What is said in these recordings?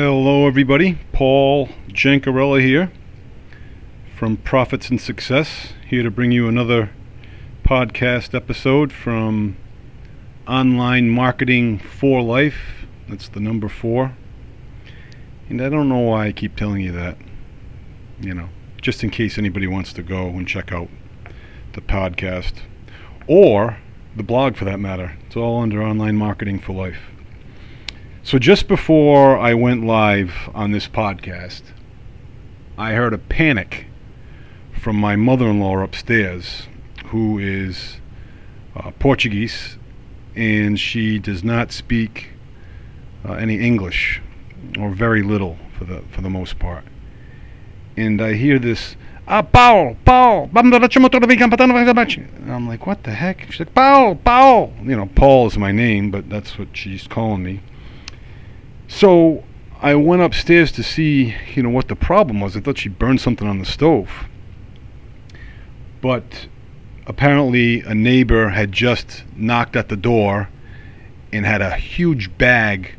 Hello, everybody. Paul Jancarella here from Profits and Success, here to bring you another podcast episode from Online Marketing for Life. That's the number four. And I don't know why I keep telling you that. You know, just in case anybody wants to go and check out the podcast or the blog for that matter. It's all under Online Marketing for Life. So just before I went live on this podcast, I heard a panic from my mother-in-law upstairs, who is uh, Portuguese, and she does not speak uh, any English, or very little for the for the most part. And I hear this, ah, Paul, Paul, I'm like, what the heck? She's like, Paul, Paul. You know, Paul is my name, but that's what she's calling me. So I went upstairs to see, you know, what the problem was. I thought she burned something on the stove. But apparently a neighbor had just knocked at the door and had a huge bag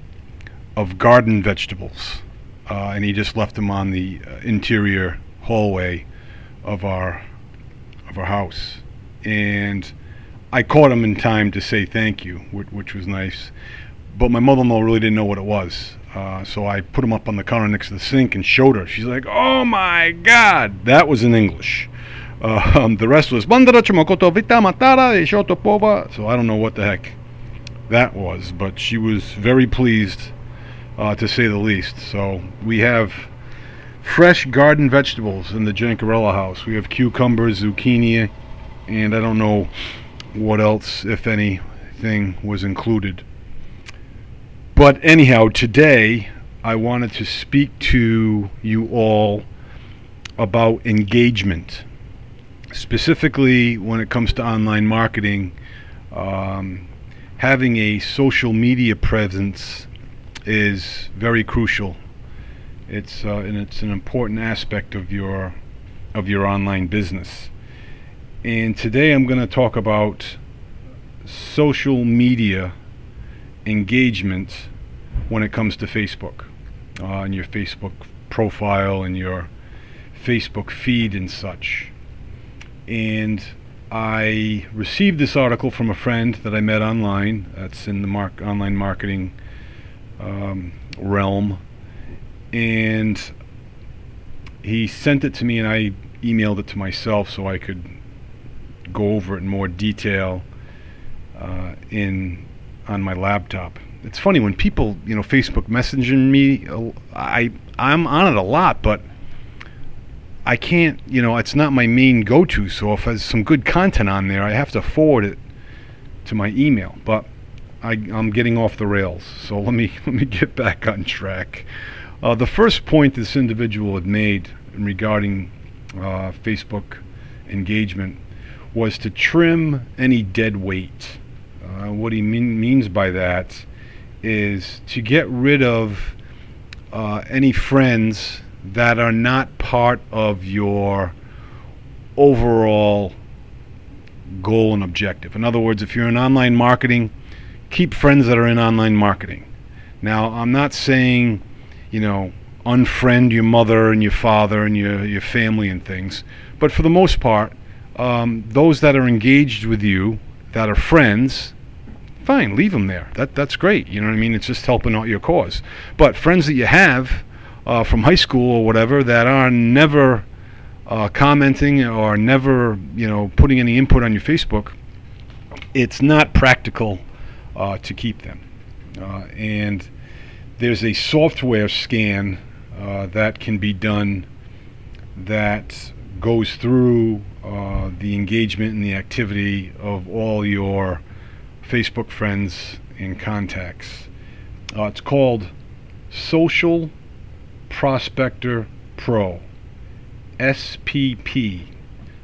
of garden vegetables. Uh, and he just left them on the uh, interior hallway of our of our house. And I caught him in time to say thank you, which, which was nice but my mother-in-law really didn't know what it was. Uh, so I put him up on the counter next to the sink and showed her. She's like, "Oh my God!" That was in English. Uh, um, the rest was matara So I don't know what the heck that was, but she was very pleased, uh, to say the least. So we have fresh garden vegetables in the Jancarella house. We have cucumbers, zucchini, and I don't know what else, if anything, was included. But anyhow, today I wanted to speak to you all about engagement. Specifically, when it comes to online marketing, um, having a social media presence is very crucial. It's uh, and it's an important aspect of your of your online business. And today I'm going to talk about social media engagement when it comes to Facebook uh, and your Facebook profile and your Facebook feed and such. And I received this article from a friend that I met online. That's in the mark online marketing um, realm, and he sent it to me, and I emailed it to myself so I could go over it in more detail uh, in on my laptop. It's funny when people, you know, Facebook messaging me. I I'm on it a lot, but I can't. You know, it's not my main go-to. So if there's some good content on there, I have to forward it to my email. But I, am getting off the rails. So let me let me get back on track. Uh, the first point this individual had made regarding uh, Facebook engagement was to trim any dead weight. Uh, what he mean, means by that is to get rid of uh, any friends that are not part of your overall goal and objective. In other words, if you're in online marketing, keep friends that are in online marketing. Now, I'm not saying, you know, unfriend your mother and your father and your, your family and things, but for the most part, um, those that are engaged with you, that are friends, fine, leave them there. That that's great. You know what I mean? It's just helping out your cause. But friends that you have uh, from high school or whatever that are never uh, commenting or never, you know, putting any input on your Facebook, it's not practical uh, to keep them. Uh, and there's a software scan uh, that can be done that goes through uh, the engagement and the activity of all your Facebook friends and contacts. Uh, it's called Social Prospector Pro. SPP.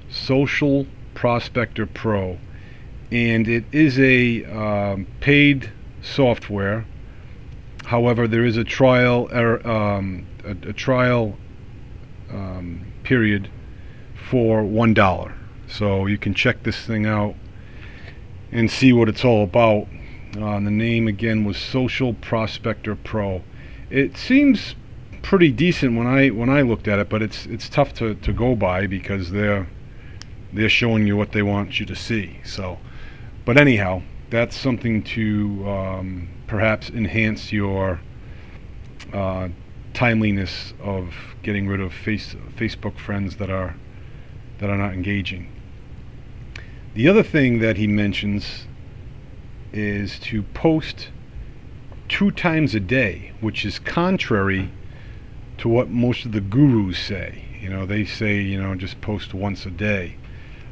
Social Prospector Pro. And it is a um, paid software. However, there is a trial er, um, a, a, trial um, period for one dollar. So you can check this thing out and see what it's all about. Uh, the name again was Social Prospector Pro. it seems pretty decent when I when I looked at it, but it's it's tough to, to go by because they're they're showing you what they want you to see. So, but anyhow, that's something to um, perhaps enhance your uh, timeliness of getting rid of face, Facebook friends that are that are not engaging. The other thing that he mentions is to post two times a day, which is contrary to what most of the gurus say. You know, they say, you know, just post once a day.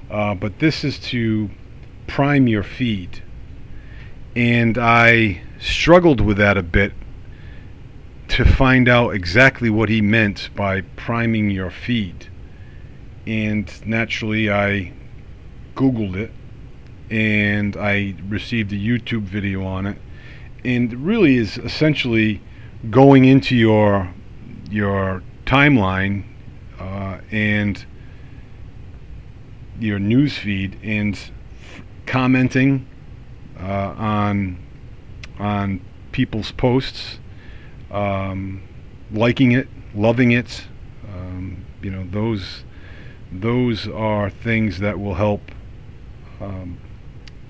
Uh, but this is to prime your feed. And I struggled with that a bit to find out exactly what he meant by priming your feed. And naturally, I Googled it and I received a YouTube video on it. And it really is essentially going into your your timeline uh, and your news feed and f- commenting uh, on on people's posts, um, liking it, loving it. Um, you know those those are things that will help um,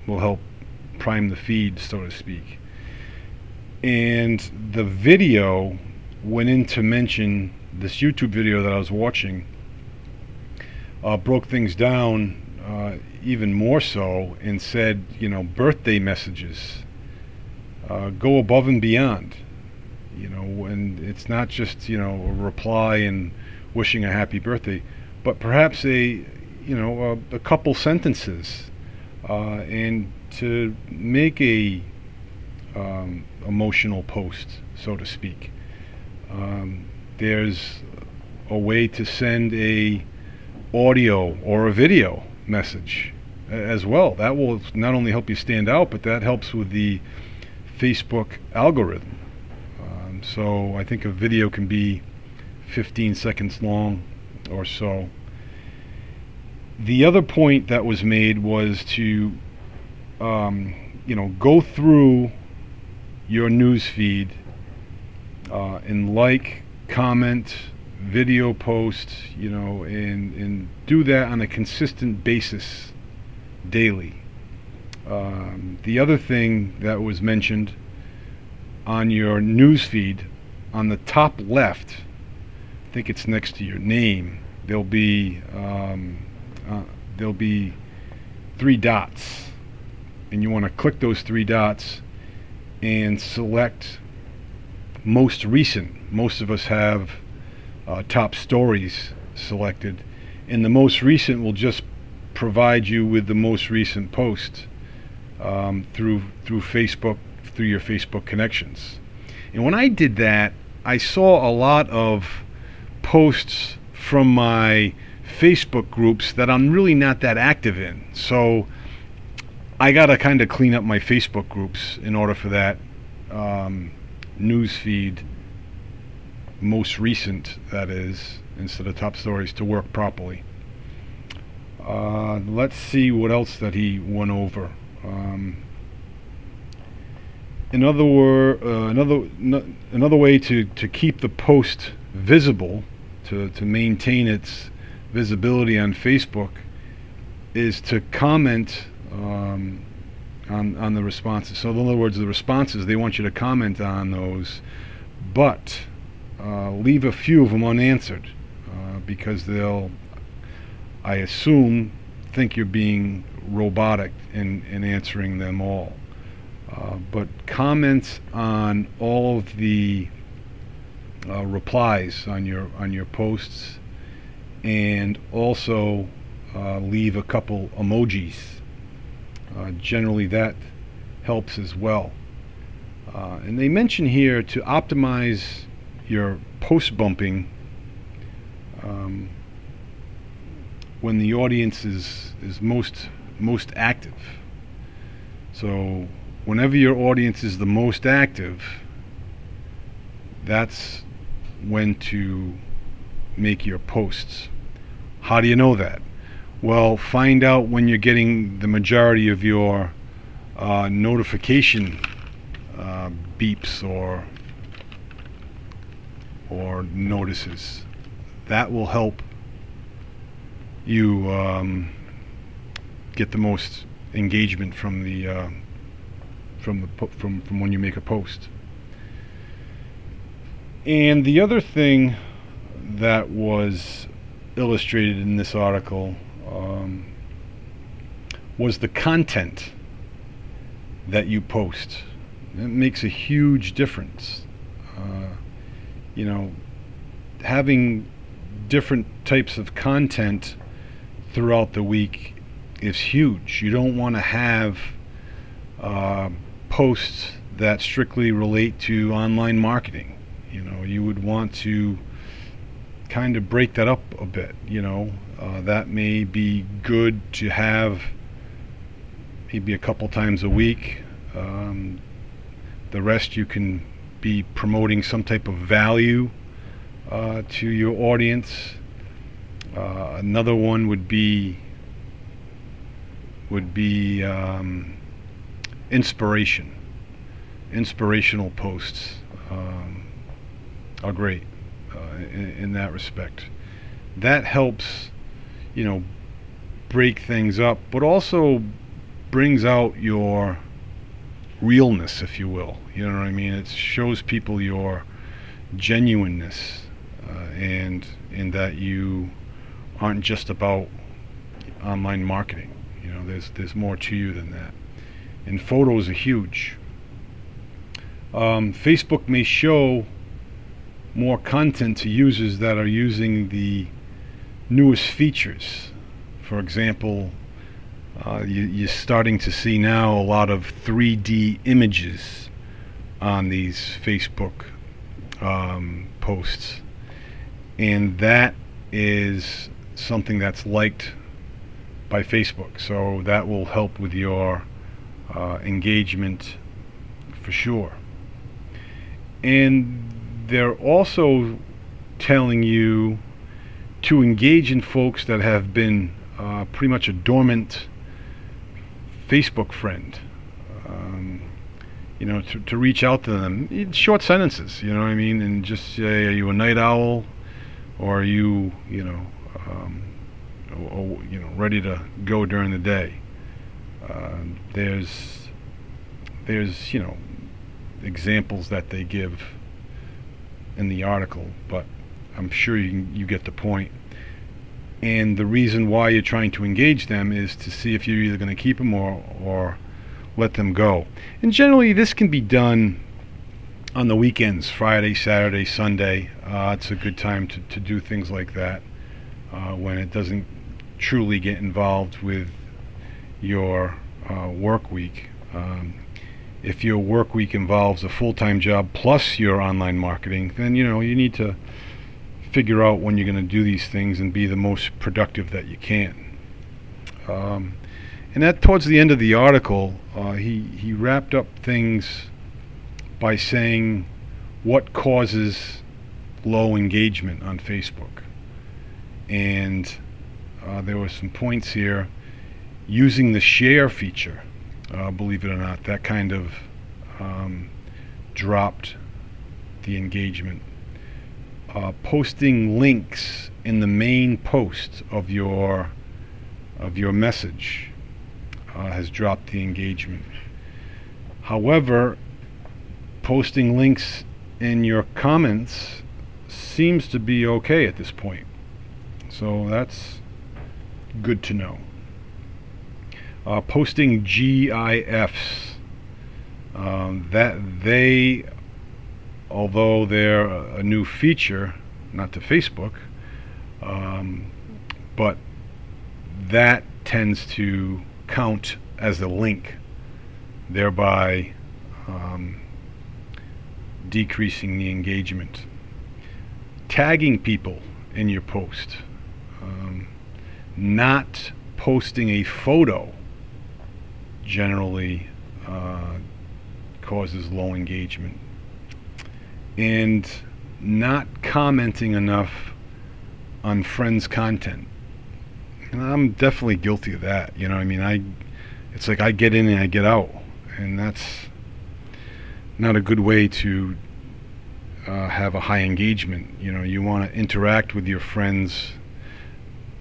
will help prime the feed, so to speak. And the video went in to mention this YouTube video that I was watching uh, broke things down uh, even more so and said, you know, birthday messages uh, go above and beyond. You know, and it's not just you know a reply and wishing a happy birthday, but perhaps a you know a, a couple sentences uh, and to make a um, emotional post, so to speak. Um, there's a way to send a audio or a video message as well. That will not only help you stand out, but that helps with the Facebook algorithm. Um, so I think a video can be 15 seconds long or so the other point that was made was to, um, you know, go through your news feed uh, and like, comment, video post, you know, and and do that on a consistent basis daily. Um, the other thing that was mentioned on your news feed, on the top left, I think it's next to your name. There'll be um, uh, there'll be three dots. And you want to click those three dots and select most recent. Most of us have uh, top stories selected. And the most recent will just provide you with the most recent post um, through through Facebook through your Facebook connections. And when I did that I saw a lot of posts from my Facebook groups that I'm really not that active in. So I got to kind of clean up my Facebook groups in order for that um, news feed, most recent, that is, instead of top stories, to work properly. Uh, let's see what else that he went over. Um, another word, uh, another n- another way to, to keep the post visible, to, to maintain its visibility on Facebook is to comment um, on on the responses. So in other words, the responses they want you to comment on those, but uh, leave a few of them unanswered uh, because they'll, I assume, think you're being robotic in in answering them all. Uh, but comments on all of the uh, replies on your on your posts and also uh, leave a couple emojis. Uh, generally, that helps as well. Uh, and they mention here to optimize your post bumping um, when the audience is, is most most active. So whenever your audience is the most active, that's when to make your posts. How do you know that? Well, find out when you're getting the majority of your uh, notification uh, beeps or or notices. That will help you um, get the most engagement from the uh, from the po- from from when you make a post. And the other thing that was illustrated in this article um, was the content that you post. It makes a huge difference. Uh, you know, having different types of content throughout the week is huge. You don't want to have uh, posts that strictly relate to online marketing. You know, you would want to kind of break that up a bit. You know, uh, that may be good to have maybe a couple times a week. Um, the rest you can be promoting some type of value uh, to your audience. Uh, another one would be would be um, inspiration. Inspirational posts um, are great in, in that respect. That helps, you know, break things up, but also brings out your realness, if you will. You know what I mean? It shows people your genuineness, uh, and in that you aren't just about online marketing. You know, there's there's more to you than that. And photos are huge. Um, Facebook may show more content to users that are using the newest features. For example, uh, you, are starting to see now a lot of 3D images on these Facebook um, posts, and that is something that's liked by Facebook. So that will help with your uh, engagement for sure. And they're also telling you to engage in folks that have been uh, pretty much a dormant Facebook friend. Um, you know, to, to reach out to them, in short sentences, you know what I mean, and just say, "Are you a night owl, or are you, you know, um, or, you know, ready to go during the day?" Uh, there's, there's, you know, examples that they give in the article, but I'm sure you you get the point. point and the reason why you're trying to engage them is to see if you're either going to keep them or, or let them go. And generally, this can be done on the weekends Friday, Saturday, Sunday. Uh, it's a good time to, to do things like that uh, when it doesn't truly get involved with your uh, work week. Um, if your work week involves a full time job plus your online marketing, then you know you need to figure out when you're going to do these things and be the most productive that you can. Um, and that towards the end of the article, uh, he he wrapped up things by saying what causes low engagement on Facebook, and uh, there were some points here using the share feature. Uh, believe it or not, that kind of um, dropped the engagement uh, posting links in the main post of your of your message uh, has dropped the engagement. However, posting links in your comments seems to be okay at this point. So that's good to know. Uh, posting GIFs um, that they although they're a, new feature, not to Facebook, um, but that tends to count as a link, thereby um, decreasing the engagement. Tagging people in your post, um, not posting a photo generally uh, causes low engagement and not commenting enough on friends' content. And I'm definitely guilty of that. You know, I mean, I it's like I get in and I get out, and that's not a good way to uh, have a high engagement. You know, you want to interact with your friends.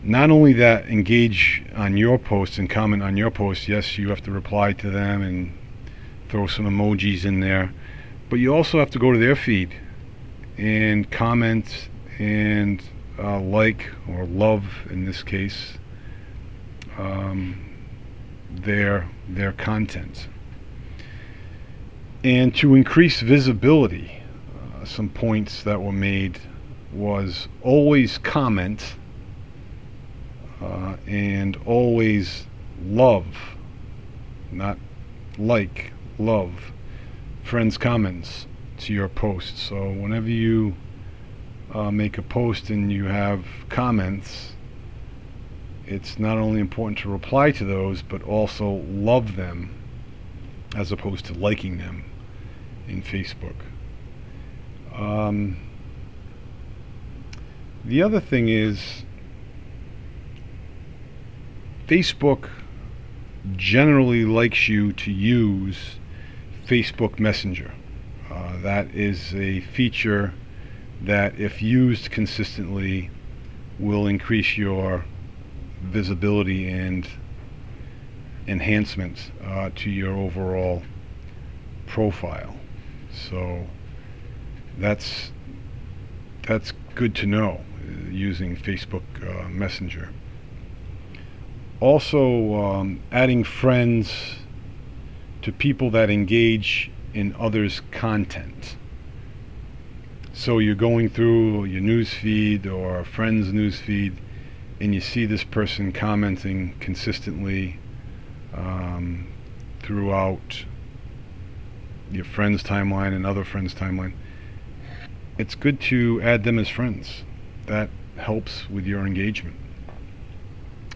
Not only that, engage on your posts and comment on your posts. Yes, you have to reply to them and throw some emojis in there, but you also have to go to their feed and comment and uh, like or love, in this case, um, their their content. And to increase visibility, uh, some points that were made was always comment uh, and always love, not like, love friends' comments to your post. So whenever you uh, make a post and you have comments, it's not only important to reply to those, but also love them as opposed to liking them in Facebook. Um, the other thing is, Facebook generally likes you to use Facebook Messenger. Uh, that is a feature that, if used consistently, will increase your visibility and enhancements uh, to your overall profile. So that's that's good to know uh, using Facebook uh, Messenger. Also, um, adding friends to people that engage in others' content. So you're going through your news feed or a friend's news feed, and you see this person commenting consistently um, throughout your friend's timeline and other friends' timeline. It's good to add them as friends. That helps with your engagement.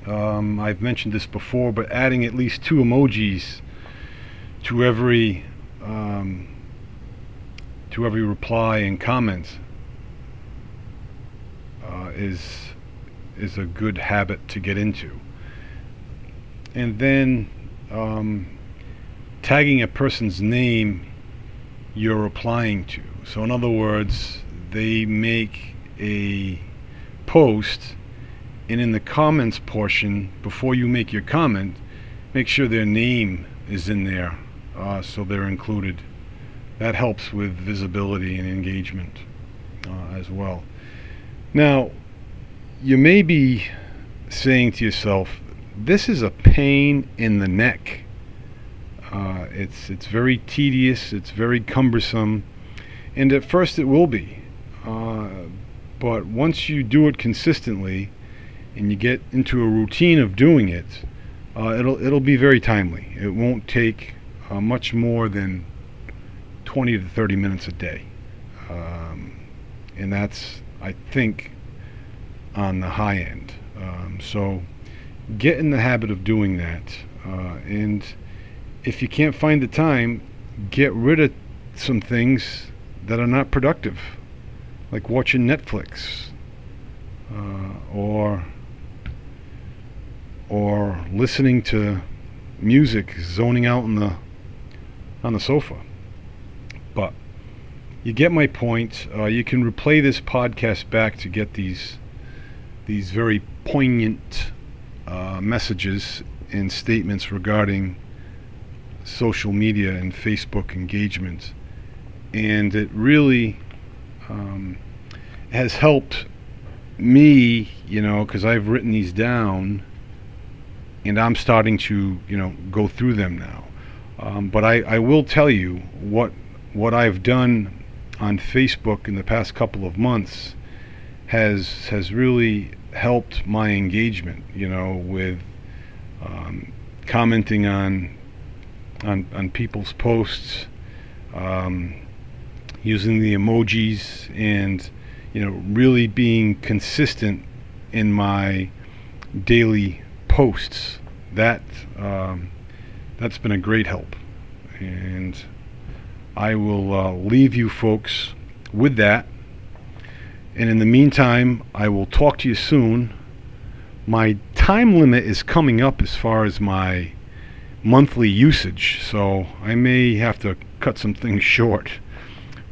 Um, I've mentioned this before, but adding at least two emojis to every um, to every reply and comment uh, is is a good habit to get into. And then um, tagging a person's name you're replying to. So, in other words, they make a post, and in the comments portion, before you make your comment, make sure their name is in there uh, so they're included. That helps with visibility and engagement uh, as well. Now, you may be saying to yourself, this is a pain in the neck. Uh, it's it's very tedious. It's very cumbersome, and at first it will be. Uh, but once you do it consistently, and you get into a routine of doing it, uh, it'll it'll be very timely. It won't take uh, much more than 20 to 30 minutes a day, um, and that's I think on the high end. Um, so get in the habit of doing that, uh, and if you can't find the time, get rid of some things that are not productive, like watching Netflix uh, or or listening to music, zoning out on the on the sofa. But you get my point. Uh, you can replay this podcast back to get these these very poignant uh, messages and statements regarding social media and Facebook engagement. And it really um, has helped me, you know, because I've written these down and I'm starting to, you know, go through them now. Um, but I, I will tell you what what I've done on Facebook in the past couple of months has has really helped my engagement. You know, with um, commenting on on on people's posts, um, using the emojis, and you know, really being consistent in my daily posts. That um, that's been a great help, and I will uh, leave you folks with that. And in the meantime, I will talk to you soon. My time limit is coming up as far as my monthly usage, so I may have to cut some things short.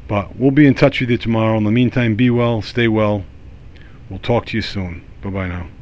But we'll be in touch with you tomorrow. In the meantime, be well, stay well. We'll talk to you soon. Bye bye now.